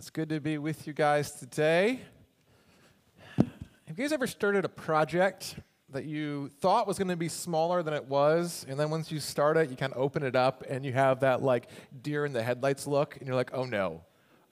It's good to be with you guys today. Have you guys ever started a project that you thought was going to be smaller than it was, and then once you start it, you kind of open it up and you have that like deer in the headlights look, and you're like, oh no.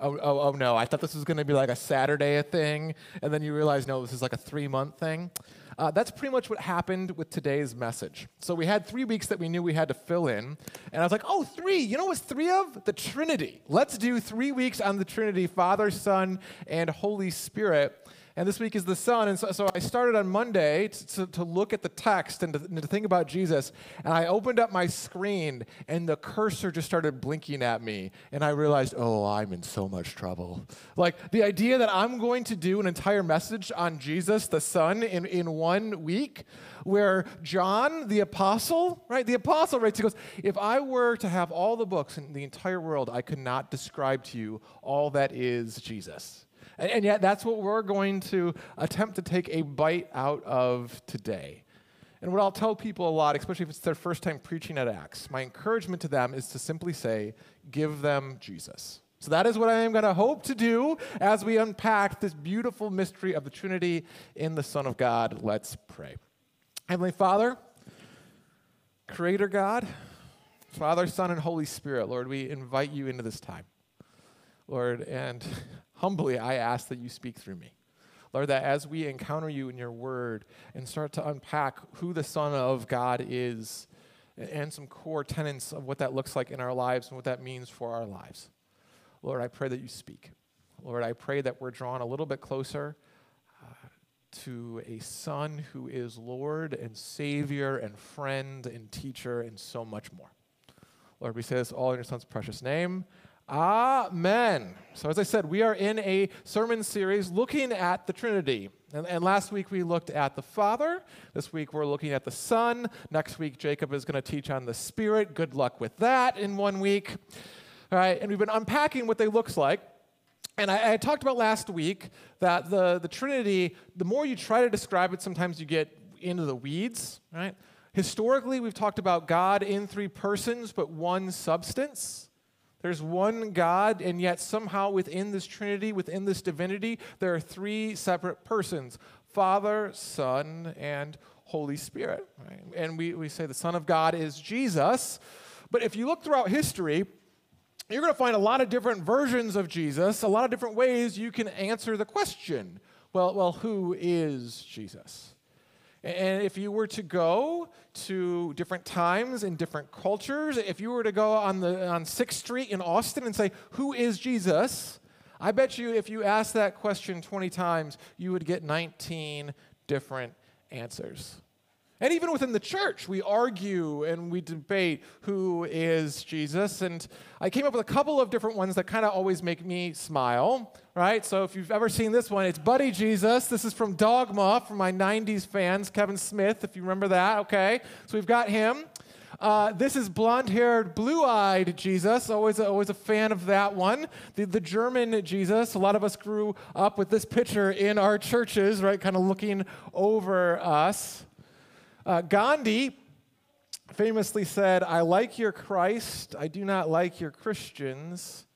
Oh, oh, oh no, I thought this was going to be like a Saturday thing, and then you realize, no, this is like a three month thing. Uh, that's pretty much what happened with today's message. So we had three weeks that we knew we had to fill in, and I was like, oh, three. You know what's three of? The Trinity. Let's do three weeks on the Trinity Father, Son, and Holy Spirit and this week is the Son. And so, so I started on Monday to, to, to look at the text and to, and to, think about Jesus. And I opened up my screen, and the cursor just started blinking at me. And I realized, oh, I'm in so much trouble. Like the idea that I'm going to do an entire message on Jesus, the Son, in, in one week, where John, the apostle, right, the apostle writes, he goes, if I were to have all the books in the entire world, I could not describe to you all that is Jesus. And, and yet, that's what we're going to attempt to take a bite out of today. And what I'll tell people a lot, especially if it's their first time preaching at Acts, my encouragement to them is to simply say, give them Jesus. So that is what I am going to hope to do as we unpack this beautiful mystery of the Trinity in the Son of God. Let's pray. Heavenly Father, Creator God, Father, Son, and Holy Spirit, Lord, we invite you into this time. Lord, and humbly I ask that you speak through me. Lord, that as we encounter you in your word and start to unpack who the Son of God is and some core tenets of what that looks like in our lives and what that means for our lives, Lord, I pray that you speak. Lord, I pray that we're drawn a little bit closer uh, to a Son who is Lord and Savior and friend and teacher and so much more. Lord, we say this all in your Son's precious name. Amen. So, as I said, we are in a sermon series looking at the Trinity. And, and, last week we looked at the Father. This week we're looking at the Son. Next week, Jacob is going to teach on the Spirit. Good luck with that in one week. All right, and we've been unpacking what they looks like. And I, I talked about last week that the, the Trinity, the more you try to describe it, sometimes you get into the weeds, right? Historically, we've talked about God in three persons, but one substance. There's one God, and yet somehow within this Trinity, within this divinity, there are three separate persons Father, Son, and Holy Spirit. Right? And we, we say the Son of God is Jesus. But if you look throughout history, you're going to find a lot of different versions of Jesus, a lot of different ways you can answer the question well, well who is Jesus? And if you were to go to different times in different cultures, if you were to go on, the, on 6th Street in Austin and say, Who is Jesus? I bet you if you asked that question 20 times, you would get 19 different answers. And even within the church, we argue and we debate who is Jesus. And I came up with a couple of different ones that kind of always make me smile, right? So if you've ever seen this one, it's Buddy Jesus. This is from Dogma, from my 90s fans, Kevin Smith, if you remember that, okay? So we've got him. Uh, this is blonde haired, blue eyed Jesus. Always, always a fan of that one. The, the German Jesus. A lot of us grew up with this picture in our churches, right? Kind of looking over us. Uh, Gandhi famously said, I like your Christ, I do not like your Christians,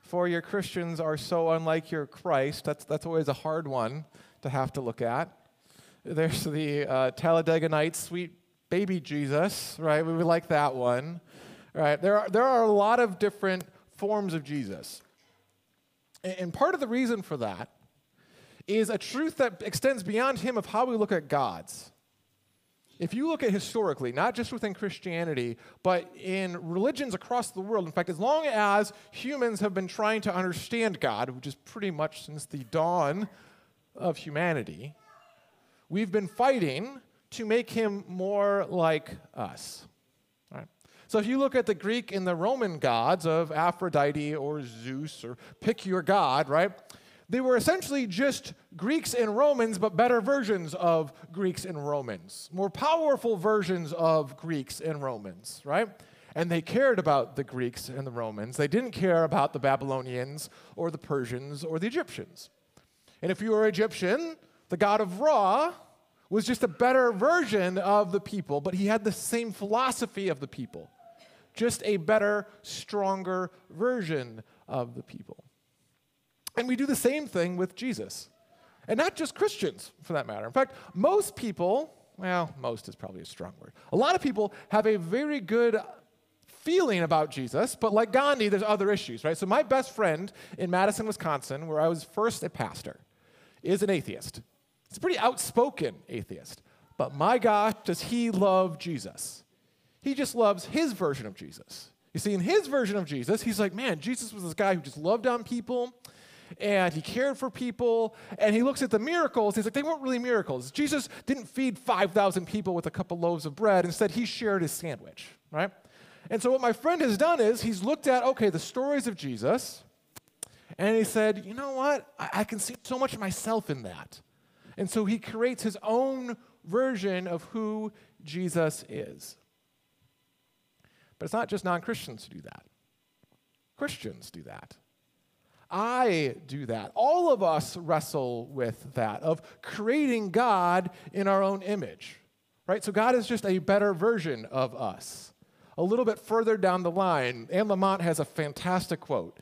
for your Christians are so unlike your Christ. That's, that's always a hard one to have to look at. There's the uh, Talladega Nights, sweet baby Jesus, right? We like that one, right? There are, there are a lot of different forms of Jesus. And part of the reason for that is a truth that extends beyond him of how we look at gods if you look at historically, not just within Christianity, but in religions across the world, in fact, as long as humans have been trying to understand God, which is pretty much since the dawn of humanity, we've been fighting to make him more like us. So if you look at the Greek and the Roman gods of Aphrodite or Zeus or pick your god, right? They were essentially just Greeks and Romans, but better versions of Greeks and Romans, more powerful versions of Greeks and Romans, right? And they cared about the Greeks and the Romans. They didn't care about the Babylonians or the Persians or the Egyptians. And if you were Egyptian, the god of Ra was just a better version of the people, but he had the same philosophy of the people, just a better, stronger version of the people. And we do the same thing with Jesus. And not just Christians, for that matter. In fact, most people, well, most is probably a strong word. A lot of people have a very good feeling about Jesus, but like Gandhi, there's other issues, right? So, my best friend in Madison, Wisconsin, where I was first a pastor, is an atheist. He's a pretty outspoken atheist. But my gosh, does he love Jesus? He just loves his version of Jesus. You see, in his version of Jesus, he's like, man, Jesus was this guy who just loved on people and he cared for people. And he looks at the miracles. He's like, they weren't really miracles. Jesus didn't feed 5,000 people with a couple loaves of bread. Instead, he shared his sandwich, right? And so, what my friend has done is he's looked at, okay, the stories of Jesus, and he said, you know what? I, I can see so much of myself in that. And so, he creates his own version of who Jesus is. But it's not just non Christians who do that, Christians do that. I do that. All of us wrestle with that, of creating God in our own image, right? So God is just a better version of us. A little bit further down the line, Anne Lamott has a fantastic quote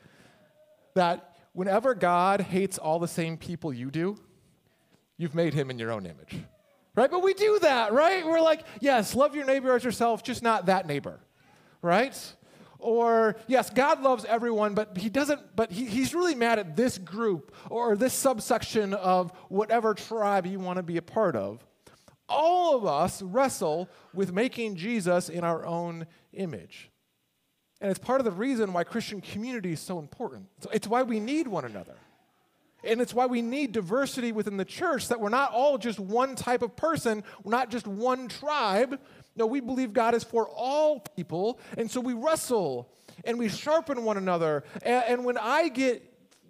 that whenever God hates all the same people you do, you've made him in your own image. Right? But we do that, right? We're like, yes, love your neighbor as yourself, just not that neighbor. Right? Or, yes, God loves everyone, but he doesn't, but he, he's really mad at this group or this subsection of whatever tribe you want to be a part of. All of us wrestle with making Jesus in our own image. And it's part of the reason why Christian community is so important. It's why we need one another. And it's why we need diversity within the church, that we're not all just one type of person, we're not just one tribe, no, we believe God is for all people. And so we wrestle and we sharpen one another. And, and, when I get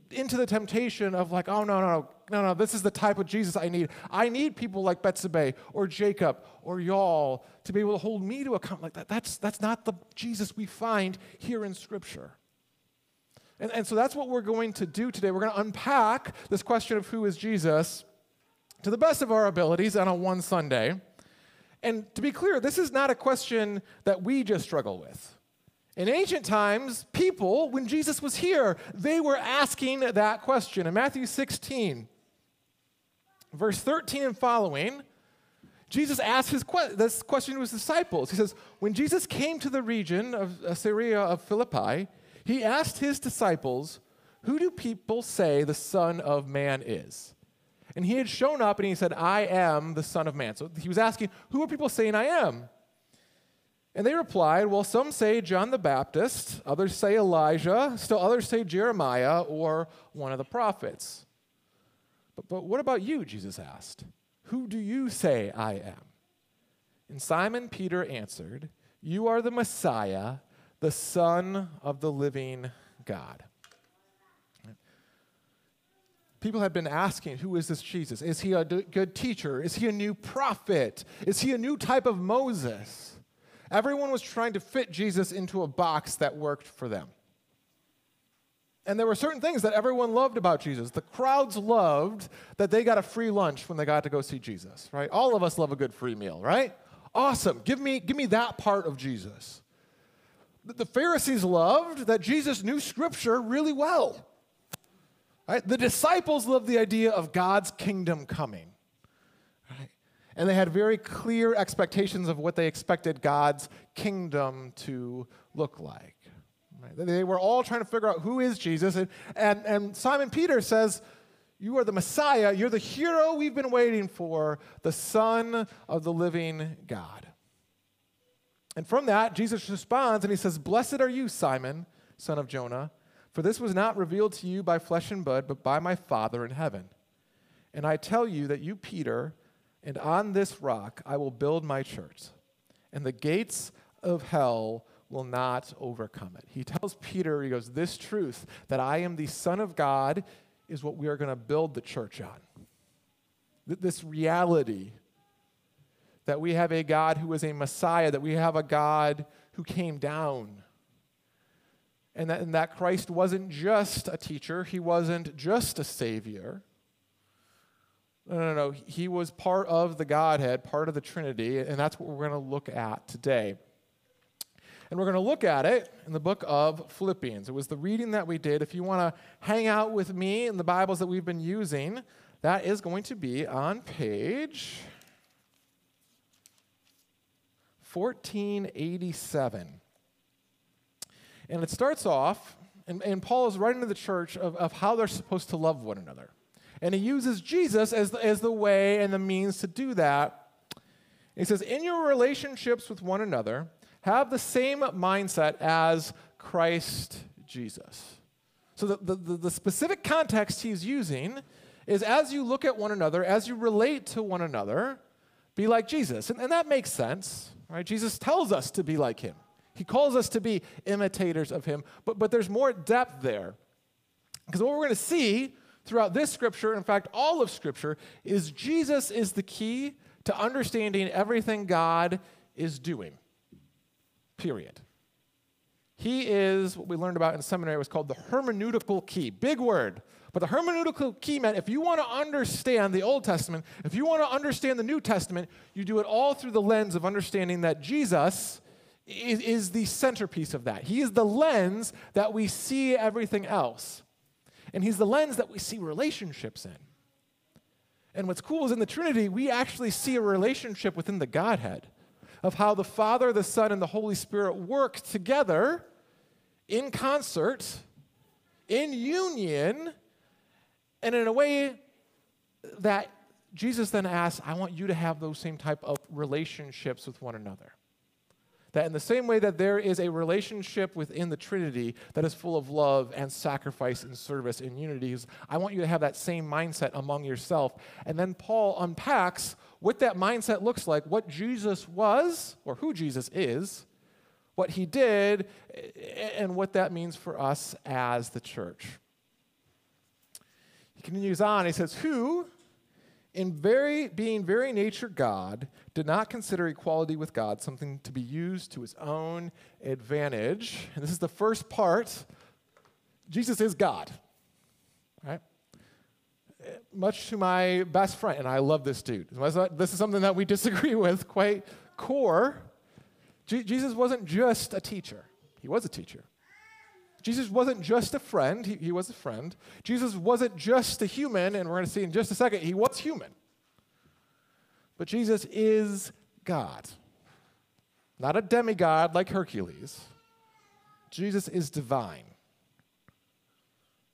into the temptation of like, oh, no, no, no, no, no, this is the type of Jesus I need. I need people like Betsabe or Jacob or y'all to be able to hold me to account like that. That's, that's not the Jesus we find here in Scripture. And, and so that's what we're going to do today. We're going to unpack this question of who is Jesus to the best of our abilities on a one Sunday. And to be clear, this is not a question that we just struggle with. In ancient times, people, when Jesus was here, they were asking that question. In Matthew 16, verse 13 and following, Jesus asked his que- this question to his disciples. He says, When Jesus came to the region of Caesarea of Philippi, he asked his disciples, Who do people say the Son of Man is? And he had shown up and he said, I am the Son of Man. So he was asking, Who are people saying I am? And they replied, Well, some say John the Baptist, others say Elijah, still others say Jeremiah or one of the prophets. But, but what about you? Jesus asked. Who do you say I am? And Simon Peter answered, You are the Messiah, the Son of the living God. People have been asking, who is this Jesus? Is he a good teacher? Is he a new prophet? Is he a new type of Moses? Everyone was trying to fit Jesus into a box that worked for them. And there were certain things that everyone loved about Jesus. The crowds loved that they got a free lunch when they got to go see Jesus, right? All of us love a good free meal, right? Awesome. Give me, give me that part of Jesus. The Pharisees loved that Jesus knew Scripture really well. Right? The disciples loved the idea of God's kingdom coming. And they had very clear expectations of what they expected God's kingdom to look like. Right? They were all trying to figure out who is Jesus. And, and, and Simon Peter says, You are the Messiah. You're the hero we've been waiting for, the Son of the living God. And from that, Jesus responds and he says, Blessed are you, Simon, son of Jonah. For this was not revealed to you by flesh and blood, but by my Father in heaven. And I tell you that you, Peter, and on this rock I will build my church, and the gates of hell will not overcome it. He tells Peter, he goes, This truth that I am the Son of God is what we are going to build the church on. This reality that we have a God who is a Messiah, that we have a God who came down and that, and that Christ wasn't just a teacher, he wasn't just a savior. No, no, no. He was part of the Godhead, part of the Trinity, and that's what we're going to look at today. And we're going to look at it in the book of Philippians. It was the reading that we did. If you want to hang out with me in the Bibles that we've been using, that is going to be on page 1487. And it starts off, and, and Paul is writing to the church of, of how they're supposed to love one another. And he uses Jesus as the, as the way and the means to do that. He says, In your relationships with one another, have the same mindset as Christ Jesus. So the, the, the specific context he's using is as you look at one another, as you relate to one another, be like Jesus. And, and that makes sense, right? Jesus tells us to be like him. He calls us to be imitators of him, but, but there's more depth there. Because what we're going to see throughout this scripture, in fact, all of scripture, is Jesus is the key to understanding everything God is doing. Period. He is what we learned about in seminary was called the hermeneutical key. Big word. But the hermeneutical key meant if you want to understand the Old Testament, if you want to understand the New Testament, you do it all through the lens of understanding that Jesus is, is the centerpiece of that. He is the lens that we see everything else. And He's the lens that we see relationships in. And what's cool is in the Trinity, we actually see a relationship within the Godhead of how the Father, the Son, and the Holy Spirit work together in concert, in union, and in a way that Jesus then asks, I want you to have those same type of relationships with one another. That in the same way that there is a relationship within the Trinity that is full of love and sacrifice and service and unity, I want you to have that same mindset among yourself. And then Paul unpacks what that mindset looks like, what Jesus was, or who Jesus is, what he did, and what that means for us as the church. He continues on, he says, Who, in very being very nature God, did not consider equality with God something to be used to his own advantage. And this is the first part. Jesus is God. Right? Much to my best friend, and I love this dude. This is something that we disagree with quite core. Jesus wasn't just a teacher, he was a teacher. Jesus wasn't just a friend, he, he was a friend. Jesus wasn't just a human, and we're going to see in just a second, he was human. But Jesus is God, not a demigod like Hercules. Jesus is divine.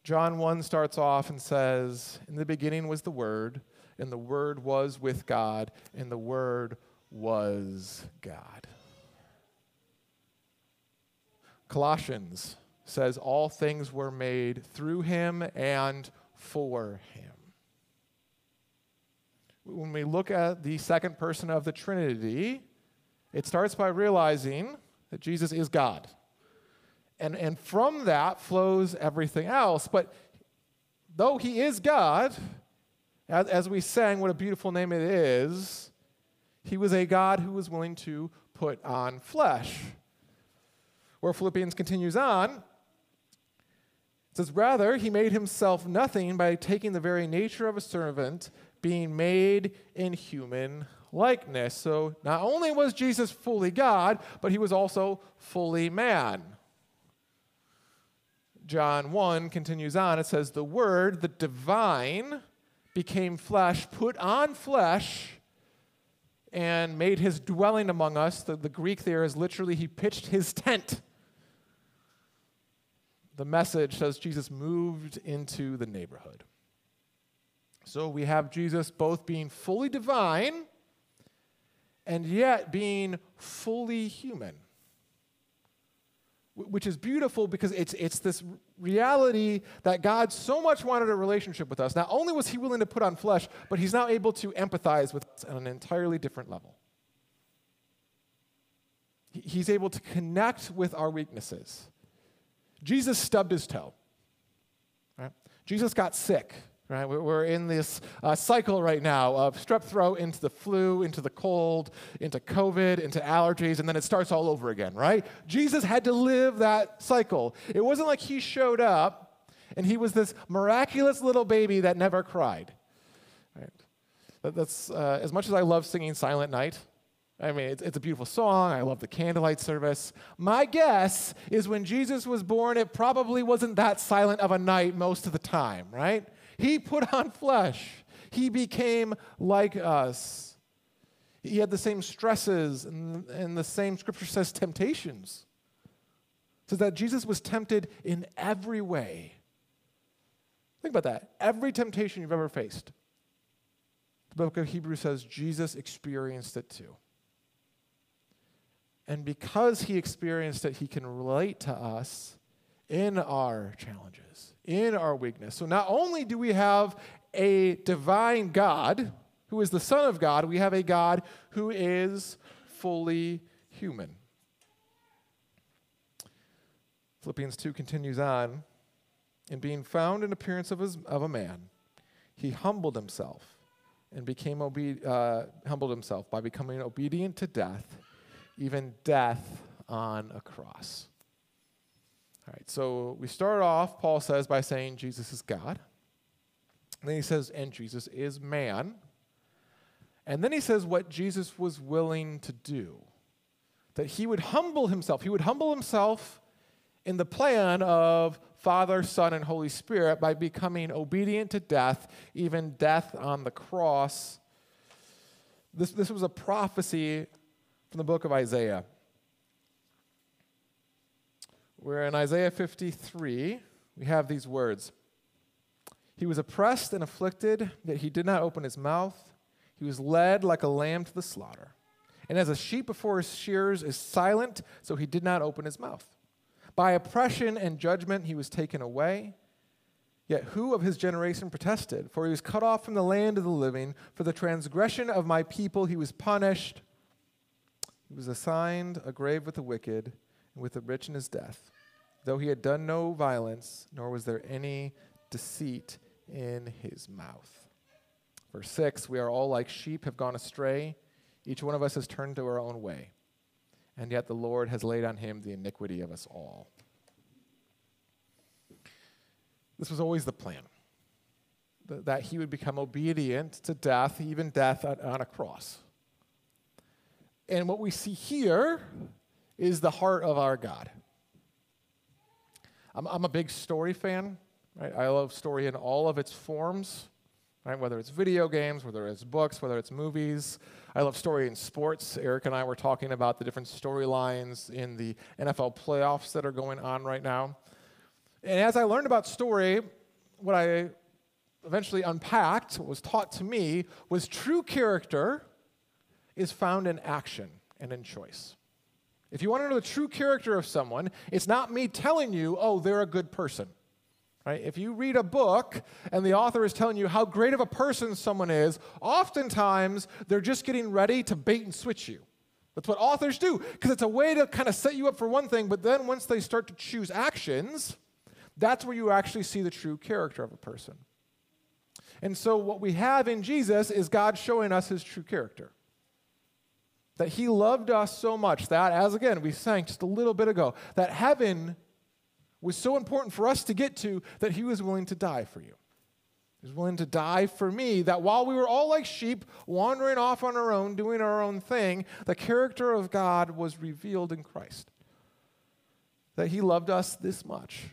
John 1 starts off and says, In the beginning was the Word, and the Word was with God, and the Word was God. Colossians says all things were made through him and for him. When we look at the second person of the Trinity, it starts by realizing that Jesus is God. And, and from that flows everything else. But though he is God, as, as we sang, what a beautiful name it is, he was a God who was willing to put on flesh. Where Philippians continues on, says, Rather, he made himself nothing by taking the very nature of a servant, being made in human likeness. So not only was Jesus fully God, but he was also fully man. John 1 continues on. It says, The Word, the divine, became flesh, put on flesh, and made his dwelling among us. The, the Greek there is literally, he pitched his tent the message says Jesus moved into the neighborhood. So we have Jesus both being fully divine and yet being fully human. Which is beautiful because it's, it's this reality that God so much wanted a relationship with us. Not only was He willing to put on flesh, but He's now able to empathize with us on an entirely different level. He's able to connect with our weaknesses. Jesus stubbed his toe. Right? Jesus got sick. Right? We're in this uh, cycle right now of strep throat into the flu, into the cold, into COVID, into allergies, and then it starts all over again, right? Jesus had to live that cycle. It wasn't like he showed up and he was this miraculous little baby that never cried. Right? That's uh, as much as I love singing Silent Night, I mean, it's, it's, a beautiful song. I love the candlelight service. My guess is when Jesus was born, it probably wasn't that silent of a night most of the time, right? He put on flesh, he became like us. He had the same stresses and, and the same, scripture says, temptations. So that Jesus was tempted in every way. Think about that. Every temptation you've ever faced. The book of Hebrews says Jesus experienced it too. And because he experienced it, he can relate to us in our challenges, in our weakness. So not only do we have a divine God who is the Son of God, we have a God who is fully human. Philippians 2 continues on. In being found in appearance of, his, of a man, he humbled himself and became obe- uh, humbled himself by becoming obedient to death even death on a cross. All right, so we start off, Paul says, by saying Jesus is God. And then he says, and Jesus is man. And then he says what Jesus was willing to do that he would humble himself. He would humble himself in the plan of Father, Son, and Holy Spirit by becoming obedient to death, even death on the cross. This, this was a prophecy from the book of Isaiah. Where in Isaiah 53, we have these words He was oppressed and afflicted, yet he did not open his mouth. He was led like a lamb to the slaughter. And as a sheep before his shears is silent, so he did not open his mouth. By oppression and judgment he was taken away. Yet who of his generation protested? For he was cut off from the land of the living. For the transgression of my people he was punished. He was assigned a grave with the wicked and with the rich in his death, though he had done no violence, nor was there any deceit in his mouth. Verse 6 We are all like sheep, have gone astray. Each one of us has turned to our own way. And yet the Lord has laid on him the iniquity of us all. This was always the plan that he would become obedient to death, even death on a cross. And what we see here is the heart of our God. I'm, I'm a big story fan. Right? I love story in all of its forms, right? whether it's video games, whether it's books, whether it's movies. I love story in sports. Eric and I were talking about the different storylines in the NFL playoffs that are going on right now. And as I learned about story, what I eventually unpacked, what was taught to me, was true character is found in action and in choice. If you want to know the true character of someone, it's not me telling you, oh, they're a good person. Right? If you read a book and the author is telling you how great of a person someone is, oftentimes they're just getting ready to bait and switch you. That's what authors do, because it's a way to kind of set you up for one thing, but then once they start to choose actions, that's where you actually see the true character of a person. And so, what we have in Jesus is God showing us his true character. That he loved us so much that, as again we sang just a little bit ago, that heaven was so important for us to get to that he was willing to die for you. He was willing to die for me, that while we were all like sheep, wandering off on our own, doing our own thing, the character of God was revealed in Christ. That he loved us this much.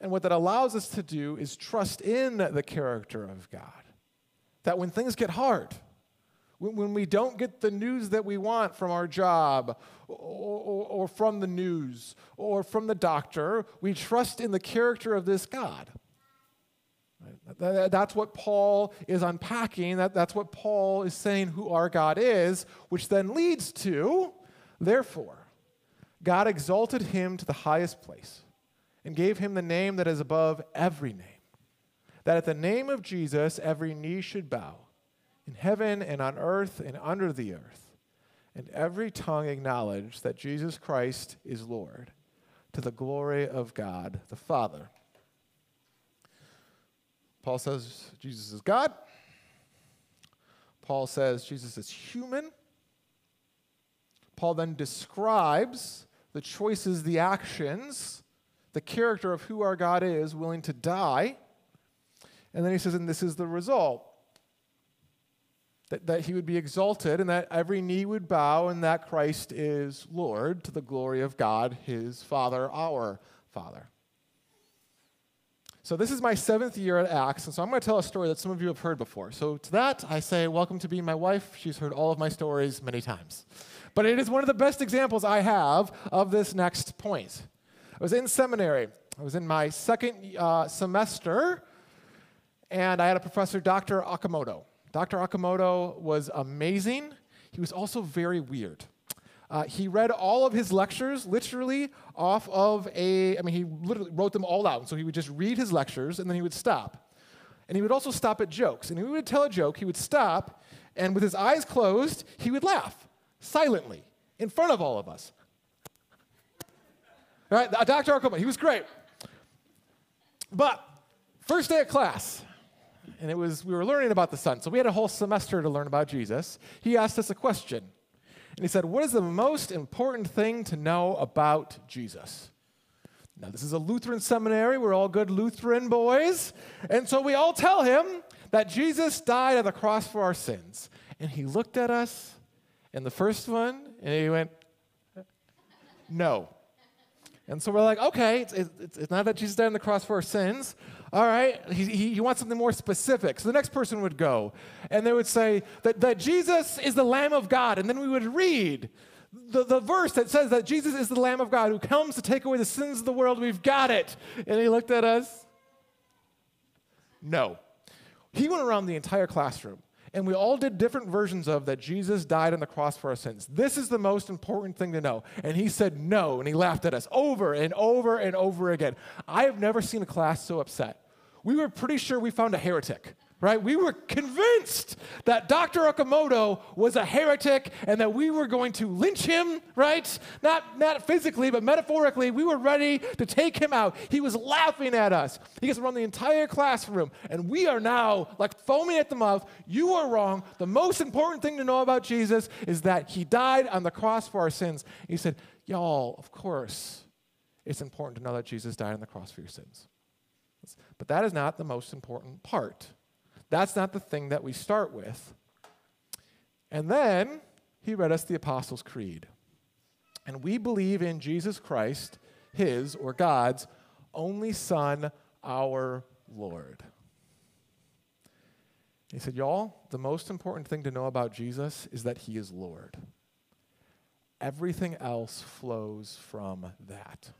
And what that allows us to do is trust in the character of God. That when things get hard, when we don't get the news that we want from our job or, from the news or from the doctor, we trust in the character of this God. That's what Paul is unpacking. that's what Paul is saying who our God is, which then leads to, therefore, God exalted him to the highest place and gave him the name that is above every name, that at the name of Jesus every knee should bow in heaven and on earth and under the earth, and every tongue acknowledge that Jesus Christ is Lord, to the glory of God the Father. Paul says Jesus is God. Paul says Jesus is human. Paul then describes the choices, the actions, the character of who our God is, willing to die. And then he says, and this is the result that, that he would be exalted and that every knee would bow and that Christ is Lord to the glory of God, his Father, our Father. So, this is my seventh year at Acts, and so I'm going to tell a story that some of you have heard before. So, to that, I say, Welcome to being my wife. She's heard all of my stories many times. But it is one of the best examples I have of this next point. I was in seminary, I was in my second uh, semester, and I had a professor, Dr. Okamoto. Dr. Okamoto was amazing. He was also very weird. Uh, he read all of his lectures literally off of a, I mean, he literally wrote them all out. So he would just read his lectures and then he would stop. And he would also stop at jokes. And he would tell a joke, he would stop, and with his eyes closed, he would laugh silently in front of all of us. All right, Dr. Okamoto, he was great. But first day of class, and it was we were learning about the Son. So we had a whole semester to learn about Jesus. He asked us a question. And he said, What is the most important thing to know about Jesus? Now, this is a Lutheran seminary. We're all good Lutheran boys. And so we all tell him that Jesus died on the cross for our sins. And he looked at us, and the first one, and he went, No. And so we're like, okay, it's, it's, it's, not that Jesus died on the cross for our sins. All right, he, he, he, wants something more specific. So the next person would go, and they would say that, that Jesus is the Lamb of God. And then we would read the, the verse that says that Jesus is the Lamb of God who comes to take away the sins of the world. We've got it. And he looked at us. No. He went around the entire classroom and we all did different versions of that Jesus died on the cross for our sins. This is the most important thing to know. And he said no, and he laughed at us over and over and over again. I have never seen a class so upset. We were pretty sure we found a heretic right? We were convinced that Dr. Okamoto was a heretic and that we were going to lynch him, right? Not, not physically, but metaphorically. We were ready to take him out. He was laughing at us. He gets around the entire classroom, and we are now like foaming at the mouth. You are wrong. The most important thing to know about Jesus is that he died on the cross for our sins. He said, Y'all, of course, it's important to know that Jesus died on the cross for your sins. But that is not the most important part. That's not the thing that we start with. And then he read us the Apostles' Creed. And we believe in Jesus Christ, his or God's only Son, our Lord. He said, Y'all, the most important thing to know about Jesus is that he is Lord. Everything else flows from that.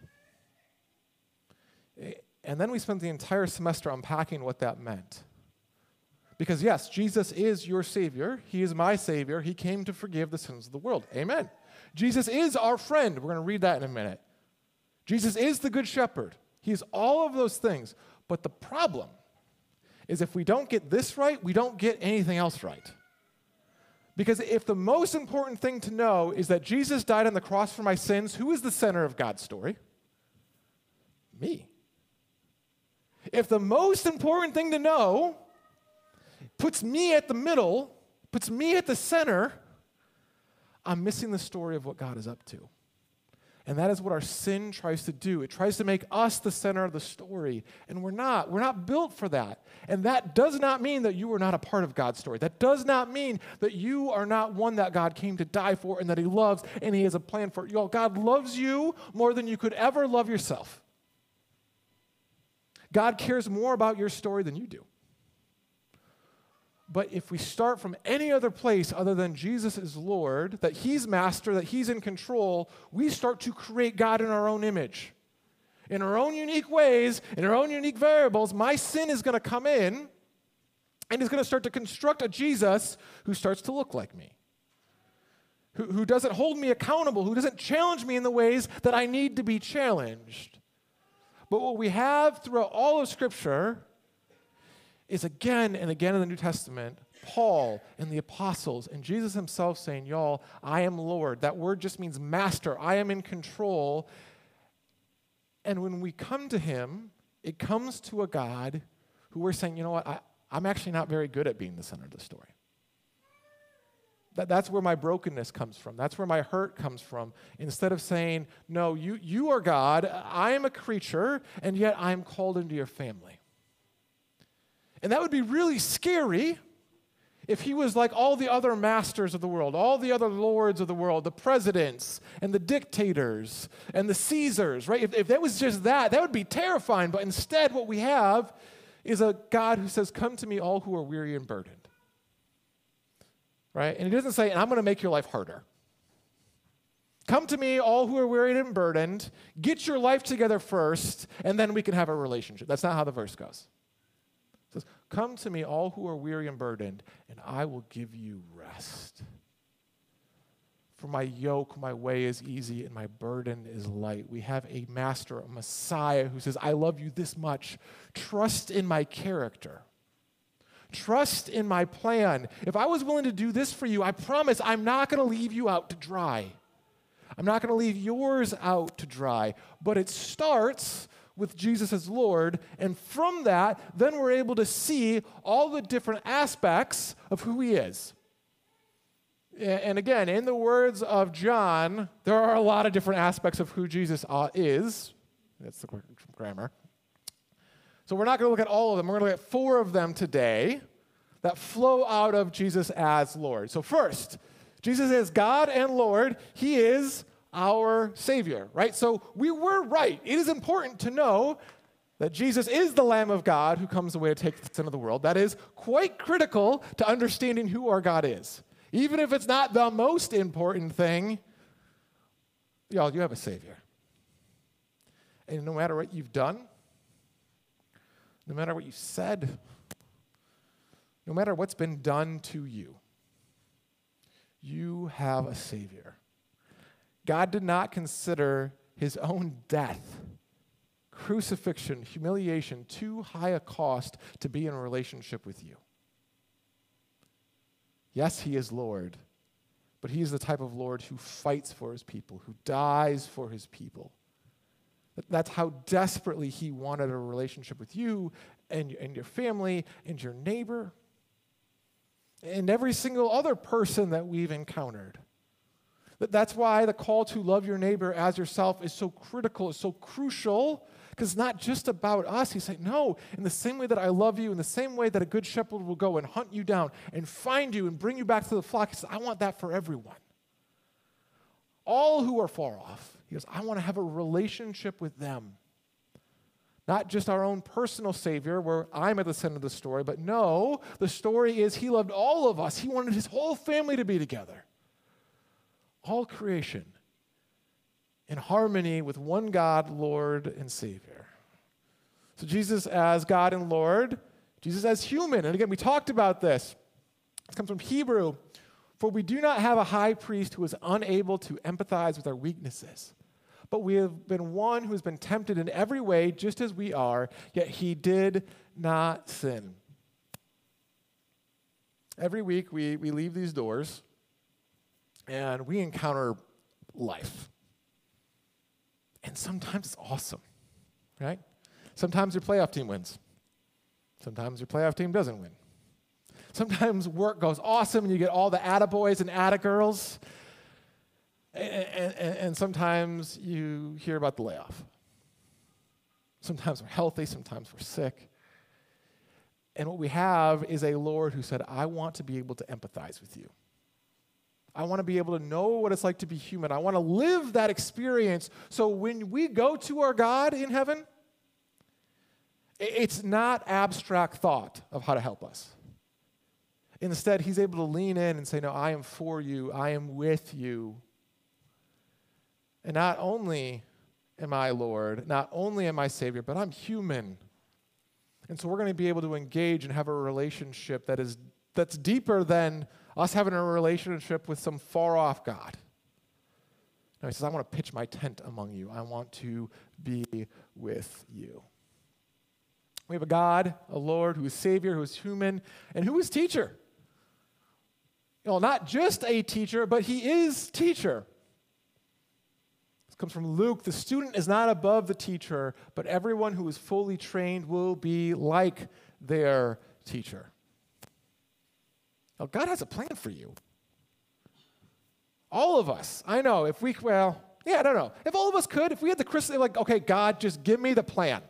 Eh, and then we spent the entire semester unpacking what that meant. Because, yes, Jesus is your Savior. He is my Savior. He came to forgive the sins of the world. Amen. Jesus is our friend. We're going to read that in a minute. Jesus is the Good Shepherd. He's all of those things. But the problem is if we don't get this right, we don't get anything else right. Because if the most important thing to know is that Jesus died on the cross for my sins, who is the center of God's story? Me. If the most important thing to know puts me at the middle, puts me at the center, I'm missing the story of what God is up to. And that is what our sin tries to do. It tries to make us the center of the story. And we're not. We're not built for that. And that does not mean that you are not a part of God's story. That does not mean that you are not one that God came to die for and that He loves and He has a plan for Y'all, God loves you more than you could ever love yourself. God cares more about your story than you do. But if we start from any other place other than Jesus is Lord, that He's master, that He's in control, we start to create God in our own image. In our own unique ways, in our own unique variables, my sin is going to come in and is going to start to construct a Jesus who starts to look like me, who, who doesn't hold me accountable, who doesn't challenge me in the ways that I need to be challenged. But what we have throughout all of Scripture is again and again in the New Testament, Paul and the apostles and Jesus himself saying, Y'all, I am Lord. That word just means master. I am in control. And when we come to him, it comes to a God who we're saying, You know what? I, I'm actually not very good at being the center of the story. That, that's where my brokenness comes from. That's where my hurt comes from. Instead of saying, No, you, you are God, I am a creature, and yet I am called into your family. And that would be really scary if he was like all the other masters of the world, all the other lords of the world, the presidents and the dictators and the Caesars, right? If, if that was just that, that would be terrifying. But instead, what we have is a God who says, Come to me, all who are weary and burdened. Right? And he doesn't say, And I'm going to make your life harder. Come to me, all who are wearied and burdened. Get your life together first, and then we can have a relationship. That's not how the verse goes. Come to me, all who are weary and burdened, and I will give you rest. For my yoke, my way is easy, and my burden is light. We have a master, a Messiah, who says, I love you this much. Trust in my character. Trust in my plan. If I was willing to do this for you, I promise I'm not going to leave you out to dry. I'm not going to leave yours out to dry. But it starts with Jesus as Lord, and from that, then we're able to see all the different aspects of who He is. And again, in the words of John, there are a lot of different aspects of who Jesus uh, is. That's the grammar. So we're not going to look at all of them. We're going to look at four of them today that flow out of Jesus as Lord. So, first, Jesus is God and Lord. He is our Savior, right? So we were right. It is important to know that Jesus is the Lamb of God who comes away to take the sin of the world. That is quite critical to understanding who our God is. Even if it's not the most important thing, y'all, you have a Savior. And no matter what you've done, no matter what you said, no matter what's been done to you, you have a Savior. God did not consider his own death, crucifixion, humiliation too high a cost to be in a relationship with you. Yes, he is Lord, but he is the type of Lord who fights for his people, who dies for his people. That's how desperately he wanted a relationship with you and, and your family and your neighbor and every single other person that we've encountered. That's why the call to love your neighbor as yourself is so critical, is so crucial, because it's not just about us. He's saying, no, in the same way that I love you, in the same way that a good shepherd will go and hunt you down and find you and bring you back to the flock, he says, I want that for everyone. All who are far off. He goes, I want to have a relationship with them. Not just our own personal Savior, where I'm at the center of the story, but no, the story is He loved all of us. He wanted His whole family to be together all creation in harmony with one God, Lord and Savior. So, Jesus as God and Lord, Jesus as human. And again, we talked about this. This comes from Hebrew. For we do not have a high priest who is unable to empathize with our weaknesses, but we have been one who has been tempted in every way, just as we are, yet he did not sin. Every week we, we leave these doors and we encounter life. And sometimes it's awesome, right? Sometimes your playoff team wins. Sometimes your playoff team doesn't win. Sometimes work goes awesome and you get all the attaboys and attagirls. And, and, and sometimes you hear about the layoff. Sometimes we're healthy, sometimes we're sick. And what we have is a Lord who said, I want to be able to empathize with you. I want to be able to know what it's like to be human. I want to live that experience. So when we go to our God in heaven, it's not abstract thought of how to help us. Instead, he's able to lean in and say, No, I am for you, I am with you. And not only am I Lord, not only am I Savior, but I'm human. And so we're going to be able to engage and have a relationship that is that's deeper than us having a relationship with some far off God. No, he says, I want to pitch my tent among you. I want to be with you. We have a God, a Lord who is Savior, who is human, and who is teacher. You know, not just a teacher, but he is teacher. This comes from Luke. The student is not above the teacher, but everyone who is fully trained will be like their teacher. Oh, God has a plan for you. All of us. I know. If we, well, yeah, I don't know. If all of us could, if we had the crystal, like, okay, God, just give me the plan.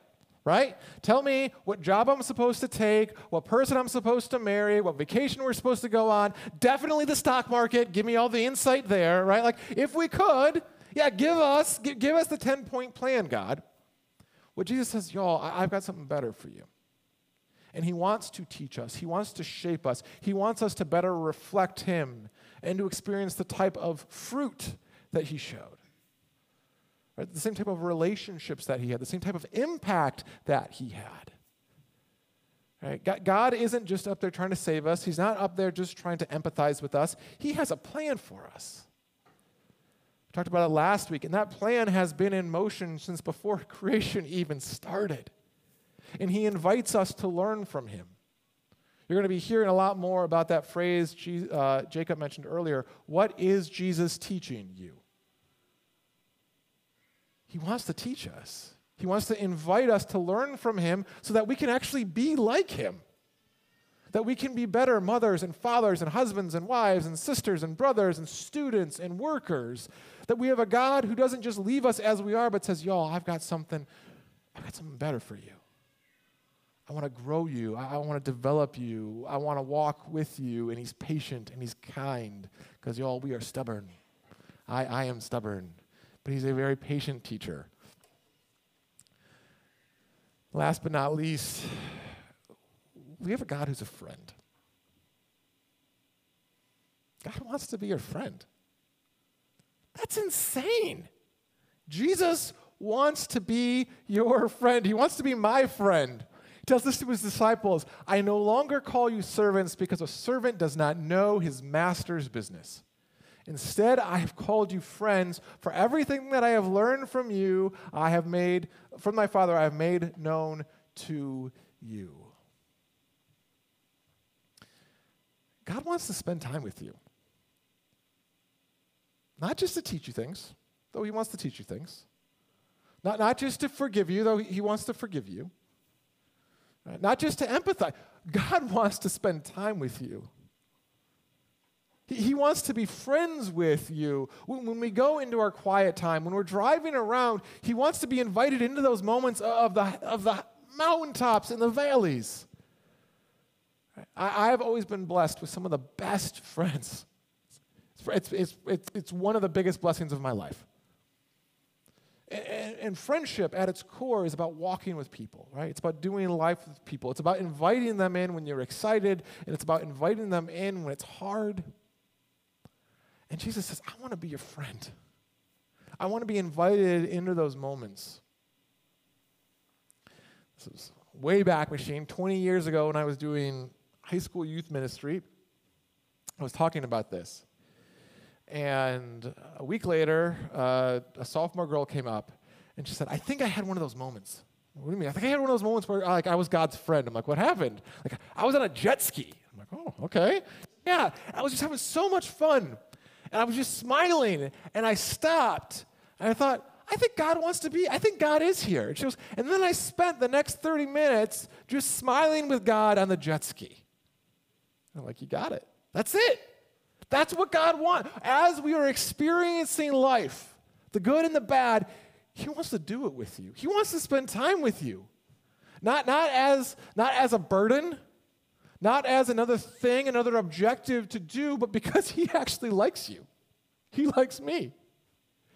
right? Tell me what job I'm supposed to take, what person I'm supposed to marry, what vacation we're supposed to go on. Definitely the stock market. Give me all the insight there, right? Like, if we could, yeah, give us, give, give us the 10 point plan, God. What Jesus says, y'all, I, I've got something better for you. And he wants to teach us, he wants to shape us, he wants us to better reflect him and to experience the type of fruit that he showed. Right? The same type of relationships that he had, the same type of impact that he had. Right? God isn't just up there trying to save us, he's not up there just trying to empathize with us. He has a plan for us. We talked about it last week, and that plan has been in motion since before creation even started. And he invites us to learn from him. You're going to be hearing a lot more about that phrase uh, Jacob mentioned earlier. What is Jesus teaching you? He wants to teach us. He wants to invite us to learn from him so that we can actually be like him. That we can be better mothers and fathers and husbands and wives and sisters and brothers and students and workers. That we have a God who doesn't just leave us as we are, but says, Y'all, I've got something, I've got something better for you. I want to grow you. I, I want to develop you. I want to walk with you. And he's patient and he's kind because, y'all, we are stubborn. I, I am stubborn but he's a very patient teacher. Last but not least, we have a God who's a friend. God wants to be your friend. That's insane. Jesus wants to be your friend. He wants to be my friend. Tells this to his disciples I no longer call you servants because a servant does not know his master's business. Instead, I have called you friends, for everything that I have learned from you, I have made, from my Father, I have made known to you. God wants to spend time with you. Not just to teach you things, though He wants to teach you things. Not, not just to forgive you, though He wants to forgive you. Not just to empathize. God wants to spend time with you. He wants to be friends with you. When we go into our quiet time, when we're driving around, He wants to be invited into those moments of the, of the mountaintops and the valleys. I, have always been blessed with some of the best friends. It's, it's, it's, it's one of the biggest blessings of my life. And, and, friendship at its core is about walking with people, right? It's about doing life with people. It's about inviting them in when you're excited, and it's about inviting them in when it's hard. And Jesus says, I want to be your friend. I want to be invited into those moments. This was way back machine, 20 years ago when I was doing high school youth ministry. I was talking about this. And a week later, uh, a sophomore girl came up and she said, I think I had one of those moments. What do you mean? I think I had one of those moments where like I was God's friend. I'm like, what happened? Like I was on a jet ski. I'm like, oh, okay. Yeah, I was just having so much fun. And I was just smiling. And I stopped. And I thought, I think God wants to be, I think God is here. And, she and then I spent the next 30 minutes just smiling with God on the jet ski. I'm like, you got it. That's it. That's what God wants. As we are experiencing life, the good and the bad, He wants to do it with you. He wants to spend time with you. Not, not, as, not as a burden, not as another thing, another objective to do, but because He actually likes you. He likes me.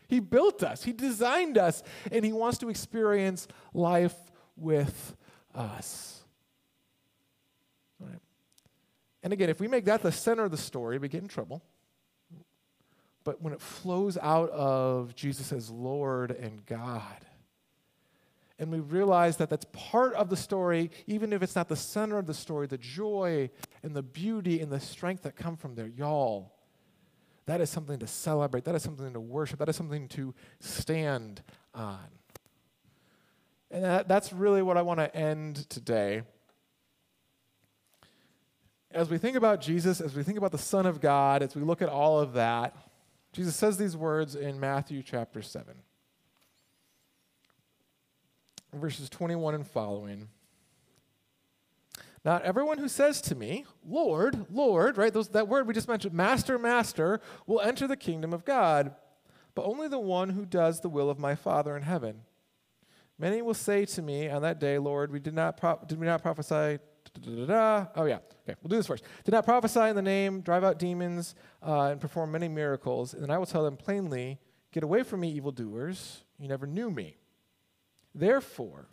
He built us, He designed us, and He wants to experience life with us. Right. And again, if we make that the center of the story, we get in trouble. But when it flows out of Jesus as Lord and God, and we realize that that's part of the story, even if it's not the center of the story, the joy and the beauty and the strength that come from there. Y'all, that is something to celebrate. That is something to worship. That is something to stand on. And that, that's really what I want to end today. As we think about Jesus, as we think about the Son of God, as we look at all of that, Jesus says these words in Matthew chapter 7 verses 21 and following. Not everyone who says to me, Lord, Lord, right, those, that word we just mentioned, Master, Master, will enter the kingdom of God, but only the one who does the will of my Father in heaven. Many will say to me on that day, Lord, we did not pro- did we not prophesy? Da-da-da-da. Oh yeah, okay. We'll do this first. Did not prophesy in the name, drive out demons, uh, and perform many miracles. And then I will tell them plainly, Get away from me, evildoers. You never knew me. Therefore,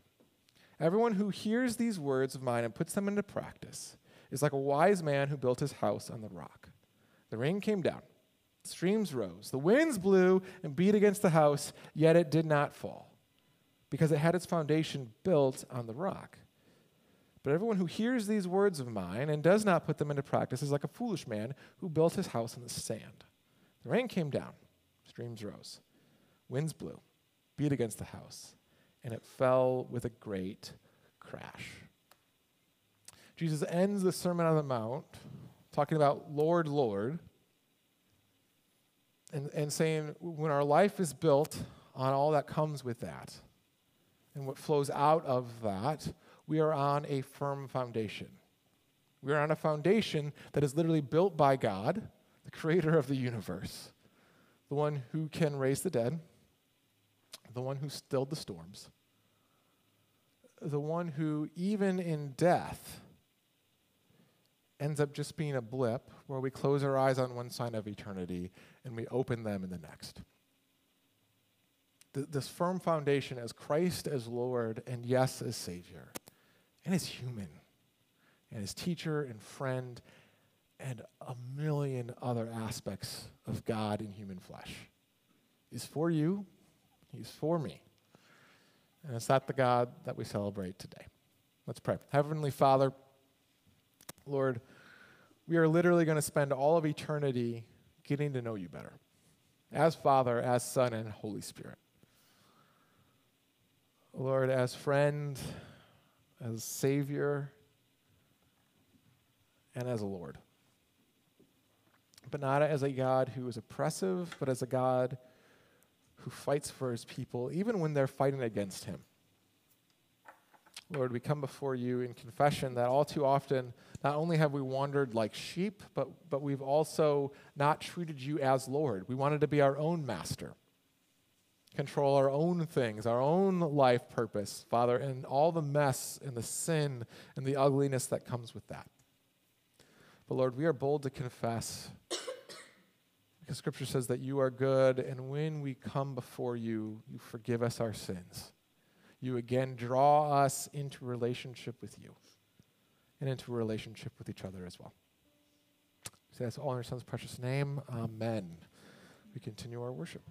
everyone who hears these words of mine and puts them into practice is like a wise man who built his house on the rock. The rain came down, streams rose, the winds blew and beat against the house, yet it did not fall because it had its foundation built on the rock. But everyone who hears these words of mine and does not put them into practice is like a foolish man who built his house on the sand. The rain came down, streams rose, winds blew, beat against the house, and it fell with a great crash. Jesus ends the Sermon on the Mount talking about Lord, Lord, and, and saying when our life is built on all that comes with that, and what flows out of that, we are on a firm foundation. We are on a foundation that is literally built by God, the creator of the universe, the one who can raise the dead, the one who stilled the storms, the one who, even in death, ends up just being a blip where we close our eyes on one sign of eternity and we open them in the next th- this firm foundation as Christ as Lord and yes, as Savior, and as human, and as teacher and friend, and a million other aspects of God in human flesh. He's for you, He's for me. And it's that the God that we celebrate today. Let's pray. Heavenly Father, Lord, we are literally going to spend all of eternity getting to know you better as Father, as Son, and Holy Spirit. Lord, as friend, as Savior, and as a Lord. But not as a God who is oppressive, but as a God who fights for his people, even when they're fighting against him. Lord, we come before you in confession that all too often, not only have we wandered like sheep, but, but we've also not treated you as Lord. We wanted to be our own master control our own things, our own life purpose, Father, and all the mess and the sin and the ugliness that comes with that. But Lord, we are bold to confess because Scripture says that you are good, and when we come before you, you forgive us our sins. You again draw us into relationship with you and into relationship with each other as well. So that's all in your son's precious name. Amen. We continue our worship.